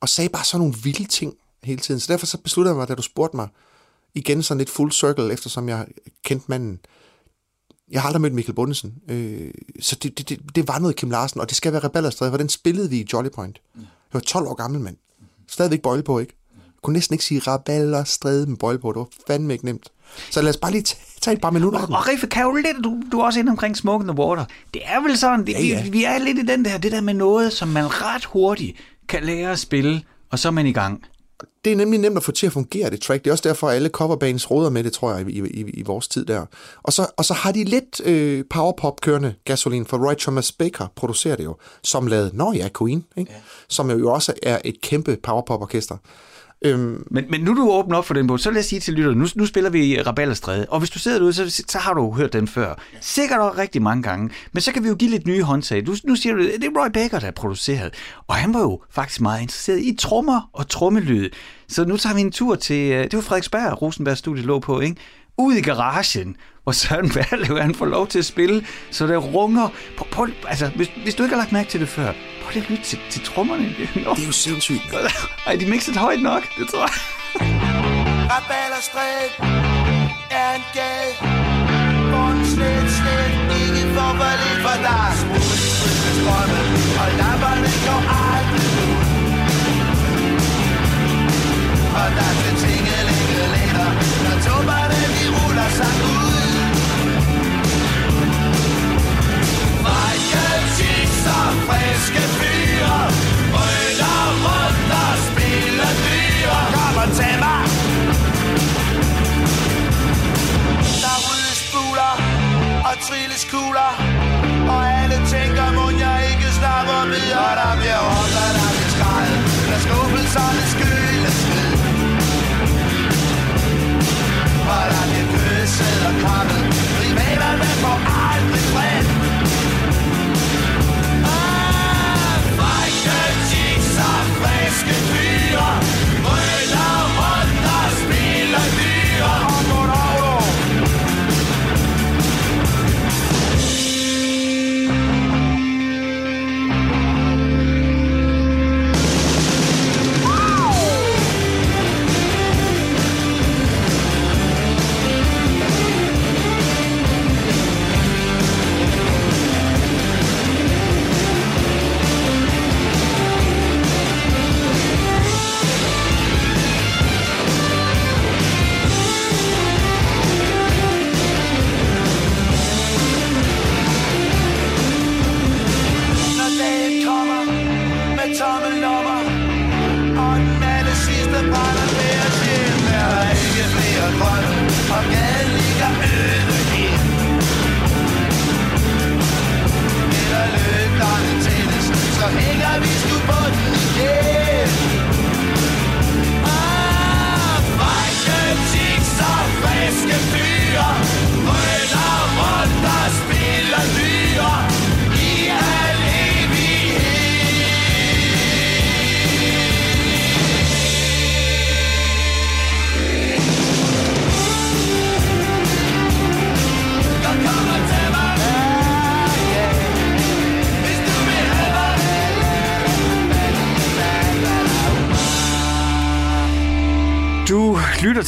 og sagde bare sådan nogle vilde ting hele tiden. Så derfor så besluttede jeg mig, da du spurgte mig, igen sådan lidt full circle, eftersom jeg kendte manden. Jeg har aldrig mødt Michael Bundesen, øh, så det, det, det, det var noget Kim Larsen, og det skal være Rebellerstræde, for den spillede vi i Jolly Point. Jeg var 12 år gammel, mand. Stadigvæk bøjle på, ikke? Jeg kunne næsten ikke sige Rebellerstræde med bøjle på, det var fandme ikke nemt. Så lad os bare lige tage, et par minutter. den. Og Riffe, kan jo lidt, du, du er også inde omkring Smoke the Water. Det er vel sådan, det, Ja, ja. Vi, vi er lidt i den der, det der med noget, som man ret hurtigt kan lære at spille, og så er man i gang. Det er nemlig nemt at få til at fungere, det track. Det er også derfor, at alle coverbands råder med det, tror jeg, i, i, i vores tid der. Og så, og så har de lidt øh, powerpop kørende gasolin, for Roy Thomas Baker producerer det jo, som lavede, nå ja, Queen, ikke? Ja. som jo også er et kæmpe powerpop-orkester. Øhm, Men, men nu du åbner op for den bog, så lad os sige til lytterne, nu, nu spiller vi Rabalderstræde, og hvis du sidder derude, så, så har du hørt den før. Sikkert også rigtig mange gange. Men så kan vi jo give lidt nye håndtag. Du, nu siger du, det er Roy Baker, der har produceret. Og han var jo faktisk meget interesseret i trommer og trommelyd. Så nu tager vi en tur til, øh, det var Frederiksberg, Rosenbergs studie lå på, ikke? Ud i garagen, hvor Søren Berlev, han får lov til at spille, så der runger. På, på, altså, hvis, hvis du ikke har lagt mærke til det før, prøv lige at lytte til, til trommerne. Nå. det er jo sindssygt. Ej, de mixet højt nok, det tror jeg. Rabalderstræde er en gade Hvor den slet, slet ikke får for lidt For smule strømme Og lamperne går aldrig ud Og der skal tingelinge lænder Når tubberne de ruller sig ud place can be.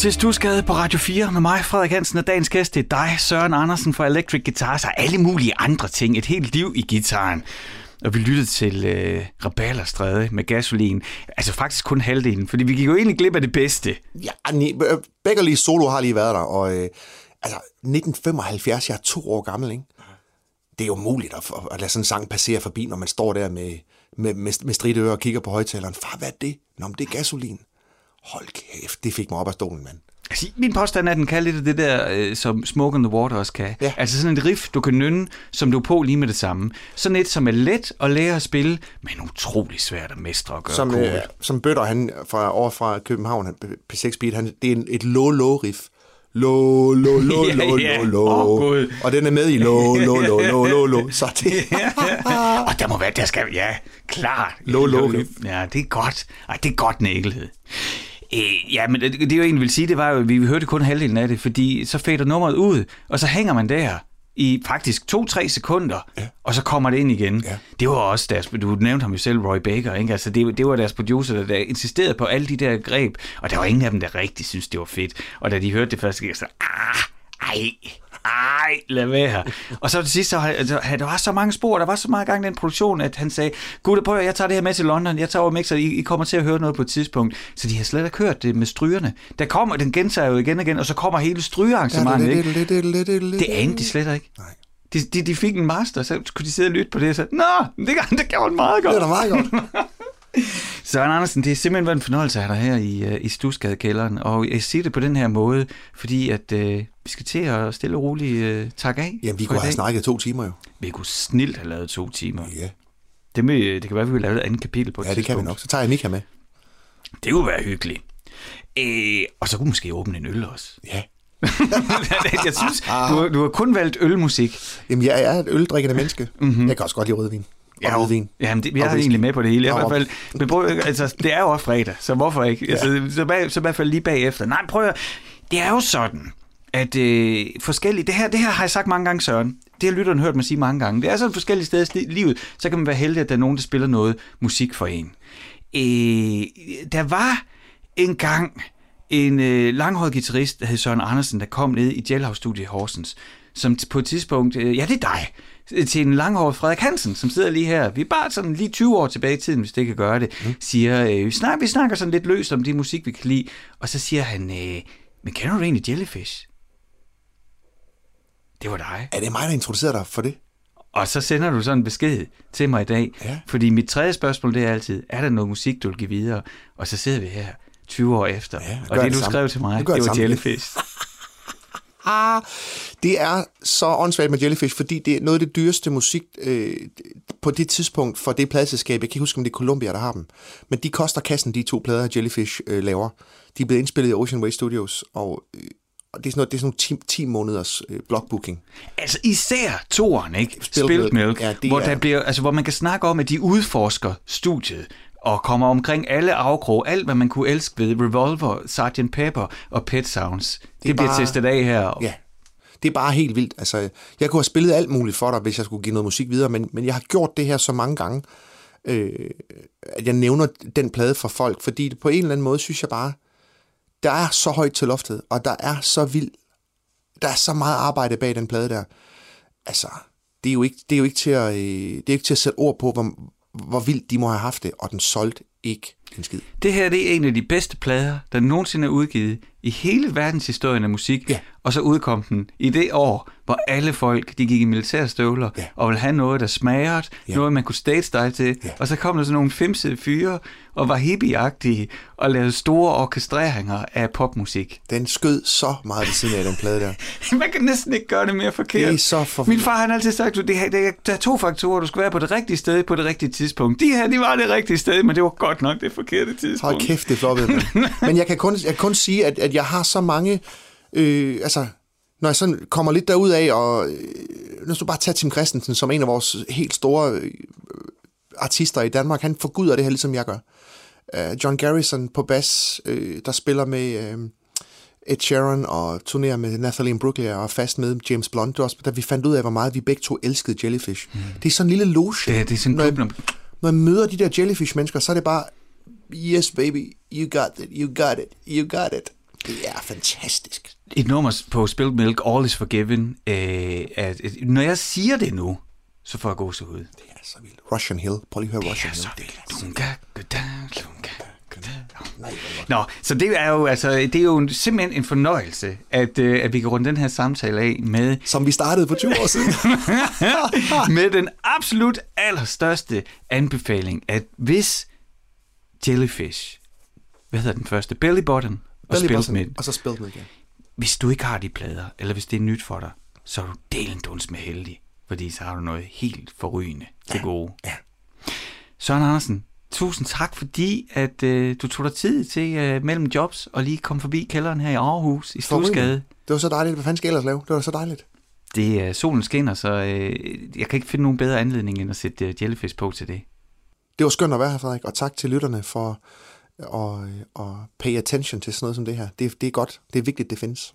Til Stusgade på Radio 4 med mig, Frederik Hansen, og dagens gæst det er dig, Søren Andersen fra Electric Guitars og alle mulige andre ting. Et helt liv i gitaren. Og vi lyttede til øh, Rabalderstræde med gasolin. Altså faktisk kun halvdelen, fordi vi gik jo egentlig glip af det bedste. Ja, ni- øh, Beckerlis solo har lige været der, og øh, altså, 1975, jeg er to år gammel, ikke? Det er jo muligt at, at lade sådan en sang passere forbi, når man står der med, med, med, med stridte ører og kigger på højtaleren. Far, hvad er det? Nå, men det er gasolin. Hold kæft, det fik mig op af stolen, mand. Altså, min påstand er, at den kan lidt af det der, øh, som Smoke on the Water også kan. Ja. Altså sådan et riff, du kan nynne, som du er på lige med det samme. Sådan et, som er let at lære at spille, men utrolig svært at mestre og gøre Som, cool. øh, som Bøtter, han fra, over fra København, han, P6 Beat, han, det er en, et low-low-riff. Low, low, low, Ja, low, ja. low, low. Åh, Gud. Og den er med i low, low, low, low, low, low. Så det, og der må være, der skal, ja, klart. Low, low riff. Ja, det er godt. Ej, det er godt nækkelhed. Øh, ja, men det, det jeg egentlig vil sige, det var jo, at vi hørte kun halvdelen af det, fordi så fader nummeret ud, og så hænger man der i faktisk to-tre sekunder, ja. og så kommer det ind igen. Ja. Det var også deres, du nævnte ham jo selv, Roy Baker, ikke? Altså, det, det var deres producer, der, der insisterede på alle de der greb, og der var ingen af dem, der rigtig synes det var fedt. Og da de hørte det første gang, så ah, ej, ej, lad være. Og så til sidst, så, der var så mange spor, der var så meget gang i den produktion, at han sagde, gud, prøv jeg tager det her med til London, jeg tager over mixer, I, I kommer til at høre noget på et tidspunkt. Så de har slet ikke hørt det med strygerne. Der kommer, den gentager jo igen og igen, og så kommer hele strygearrangementet, ikke? Det anede de slet ikke. Nej. De, de, de fik en master, så kunne de sidde og lytte på det, og så, nå, det, det gjorde han meget godt. Det er da meget godt. Søren Andersen, det er simpelthen været en fornøjelse at have dig her i, øh, i Stusgadekælderen, og jeg siger det på den her måde, fordi at øh, vi skal til at stille og roligt øh, takke af. Jamen, vi kunne have snakket to timer jo. Vi kunne snilt have lavet to timer. Ja, Det, med, det kan være, at vi vil lave et andet kapitel på et ja det kan vi nok. Så tager jeg Mika med. Det kunne være hyggeligt. Øh, og så kunne du måske åbne en øl også. Ja. jeg synes, du, har- du har kun valgt ølmusik. Jamen, jeg er et øldrikkende menneske. Mm-hmm. Jeg kan også godt lide rødvin. Og hvidvin. Jamen, det, jeg er egentlig med på det hele. Jeg, i hvert fald, men prøv, altså, det er jo også fredag, så hvorfor ikke? Ja. Altså, så, bag, så i hvert fald lige bagefter. Nej, prøv at, Det er jo sådan, at øh, forskellige... Det her, det her har jeg sagt mange gange, Søren. Det har lytteren hørt mig sige mange gange. Det er sådan forskellige steder i livet. Så kan man være heldig, at der er nogen, der spiller noget musik for en. Øh, der var en gang en øh, langhåret guitarist, der hed Søren Andersen, der kom ned i Jailhouse Studio i Horsens, som på et tidspunkt, øh, ja det er dig, til en langhåret Frederik Hansen, som sidder lige her, vi er bare sådan lige 20 år tilbage i tiden, hvis det kan gøre det, mm. siger, øh, vi, snakker, vi snakker sådan lidt løst om de musik, vi kan lide, og så siger han, øh, men kender du egentlig Jellyfish? Det var dig. Er det mig, der introducerer dig for det? Og så sender du sådan en besked til mig i dag. Ja. Fordi mit tredje spørgsmål, det er altid, er der noget musik, du vil give videre? Og så sidder vi her 20 år efter. Ja, og det, det du samme. skrev til mig, det det var. Jellyfish. Ah, det er så åndssvagt med Jellyfish, fordi det er noget af det dyreste musik øh, på det tidspunkt for det pladeselskab. Jeg kan ikke huske, om det er Columbia, der har dem. Men de koster kassen, de to plader, Jellyfish øh, laver. De er blevet indspillet i Ocean Way Studios, og, øh, og det er sådan noget, det er sådan nogle 10, 10 måneders øh, blockbooking. Altså især toren, ikke? Spilled Milk. Milk, Ja, det hvor, er- der bliver, altså, hvor man kan snakke om, at de udforsker studiet og kommer omkring alle afkrog, alt hvad man kunne elske ved Revolver, Sgt. Pepper og Pet Sounds. Det, det bliver bare- testet af her. Ja, det er bare helt vildt. Altså, jeg kunne have spillet alt muligt for dig, hvis jeg skulle give noget musik videre, men, men jeg har gjort det her så mange gange, øh, at jeg nævner den plade for folk, fordi det på en eller anden måde, synes jeg bare, der er så højt til loftet, og der er så vild, der er så meget arbejde bag den plade der. Altså, det er jo ikke, det er jo ikke, til, at, øh, det er ikke til at sætte ord på, hvor, hvor vildt de må have haft det, og den solgte ikke en skid. Det her det er en af de bedste plader, der nogensinde er udgivet i hele verdenshistorien af musik. Ja. Og så udkom den i det år, hvor alle folk de gik i militærstøvler Ja. og ville have noget, der smagede, Ja. noget man kunne stage style til. Ja. Og så kom der sådan nogle femsede fyre og var hippieagtige og lavede store orkestreringer af popmusik. Den skød så meget ved siden af den plade der. Man kan næsten ikke gøre det mere forkert. Det er så for- Min far han har altid sagt, at det, her- det, er- der er to faktorer. Du skal være på det rigtige sted på det rigtige tidspunkt. De her, de var det rigtige sted, men det var godt nok det forkerte tidspunkt. Hold kæft, det floppede. mand. Men jeg kan kun, jeg kan kun sige, at, at jeg har så mange... Øh, altså, når jeg sådan kommer lidt derud af, og øh, nu skal du bare tage Tim Christensen som en af vores helt store øh, artister i Danmark. Han forguder det her, ligesom jeg gør. Uh, John Garrison på bas, øh, der spiller med øh, Ed Sheeran og turnerer med Nathalie Brooklyn og fast med James Blunt. Det var også, da vi fandt ud af, hvor meget vi begge to elskede Jellyfish. Mm. Det er sådan en lille loge. Det, det er sådan når, jeg, når jeg møder de der Jellyfish-mennesker, så er det bare, yes baby, you got it, you got it, you got it. Det er fantastisk. et nummer på Spilled Milk, All is Forgiven. Øh, at, at, når jeg siger det nu, så får jeg gåsehud. Det er så vildt. Russian Hill. Prøv lige at høre Russian så Hill. Det er lunga, gada. Nå, så det er jo altså, det er jo simpelthen en fornøjelse, at, øh, at vi kan runde den her samtale af med, Som vi startede for 20 år siden. med den absolut allerstørste anbefaling, at hvis Jellyfish, hvad hedder den første, Belly Button og Belly Button, Milk, Og så Spilled Milk, ja. hvis du ikke har de plader, eller hvis det er nyt for dig, så er du delen duns med heldig, fordi så har du noget helt forrygende til gode. Ja. Søren Andersen, tusind tak, fordi at øh, du tog dig tid til øh, mellem jobs og lige kom forbi kælderen her i Aarhus i. Stusgade. Det var så dejligt. Hvad fanden skal jeg ellers lave? Det var så dejligt. Det er solen skinner, så øh, jeg kan ikke finde nogen bedre anledning end at sætte øh, Jellyfish på til det. Det var skønt at være her, Frederik, og tak til lytterne for at, at pay attention til sådan noget som det her. Det, det er godt. Det er vigtigt, det findes.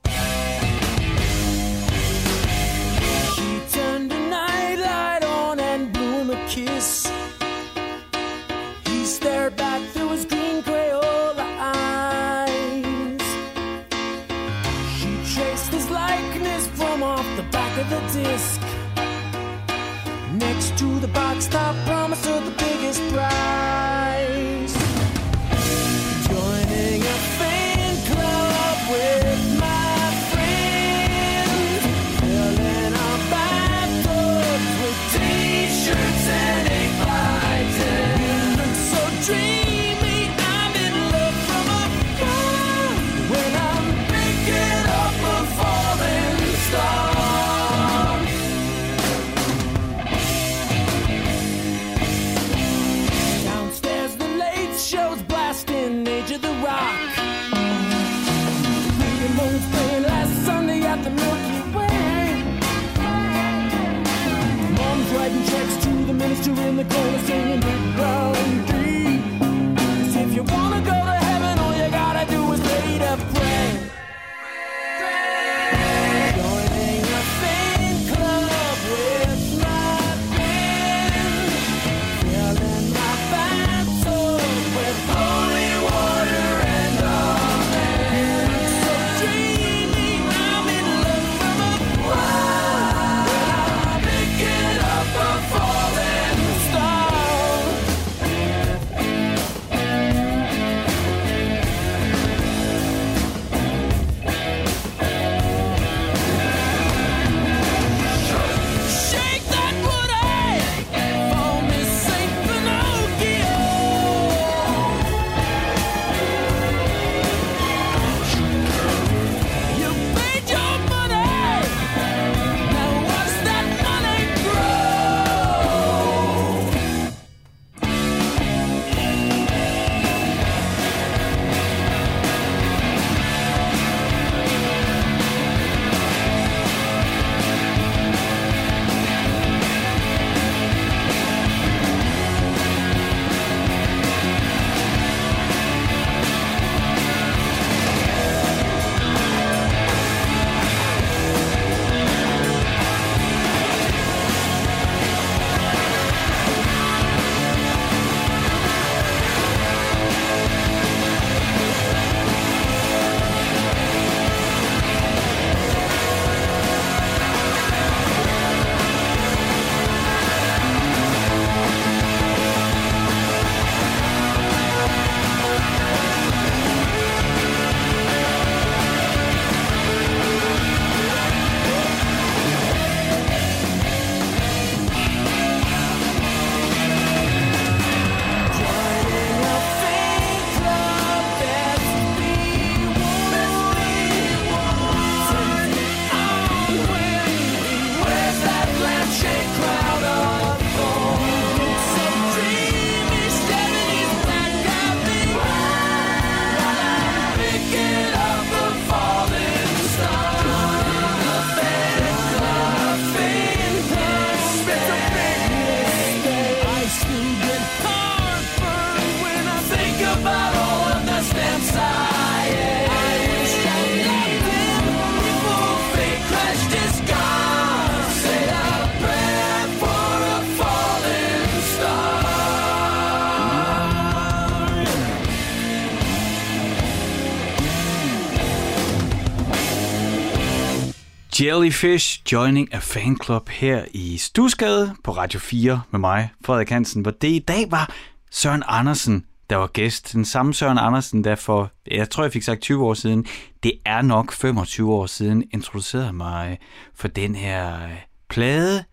Jellyfish Joining a Fan Club her i Stusgade på Radio 4 med mig, Frederik Hansen, hvor det i dag var Søren Andersen, der var gæst. Den samme Søren Andersen, der for, jeg tror jeg fik sagt 20 år siden, det er nok 25 år siden, introducerede mig for den her øh, plade.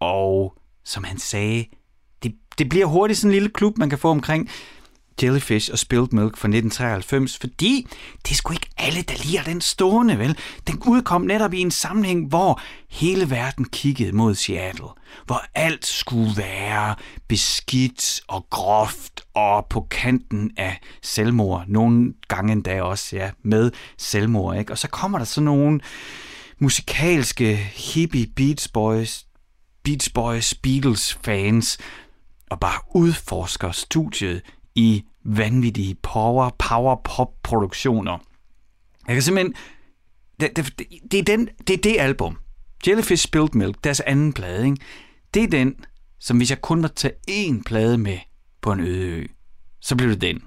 Og som han sagde, det, det bliver hurtigt sådan en lille klub, man kan få omkring Jellyfish og Spilled Milk fra 1993, fordi det er sgu ikke alle, der liger den stående, vel? Den udkom netop i en sammenhæng, hvor hele verden kiggede mod Seattle. Hvor alt skulle være beskidt og groft og på kanten af selvmord. Nogle gange endda også, ja, med selvmord, ikke? Og så kommer der sådan nogle musikalske hippie Beach Boys, Beach Boys, Beatles fans, og bare udforsker studiet i vanvittige power, power pop produktioner. Jeg kan simpelthen... Det, det, det, er den, det er det album. Jellyfish Spilled Milk, deres anden plade, ikke? Det er den, som hvis jeg kun måtte tage én plade med på en øde ø, så blev det den.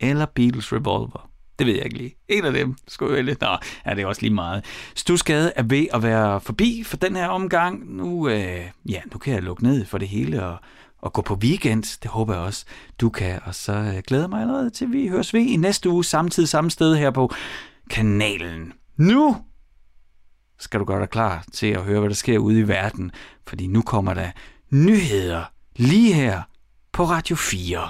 Eller Beatles Revolver. Det ved jeg ikke lige. En af dem skulle jeg vælge. Nå, ja, det er også lige meget. Stusgade er ved at være forbi for den her omgang. Nu, øh, ja, nu kan jeg lukke ned for det hele og, og gå på weekend. Det håber jeg også, du kan. Og så øh, glæder jeg mig allerede til, at vi høres ved i næste uge, samtidig samme sted her på kanalen. Nu skal du gøre dig klar til at høre, hvad der sker ude i verden, fordi nu kommer der nyheder lige her på Radio 4.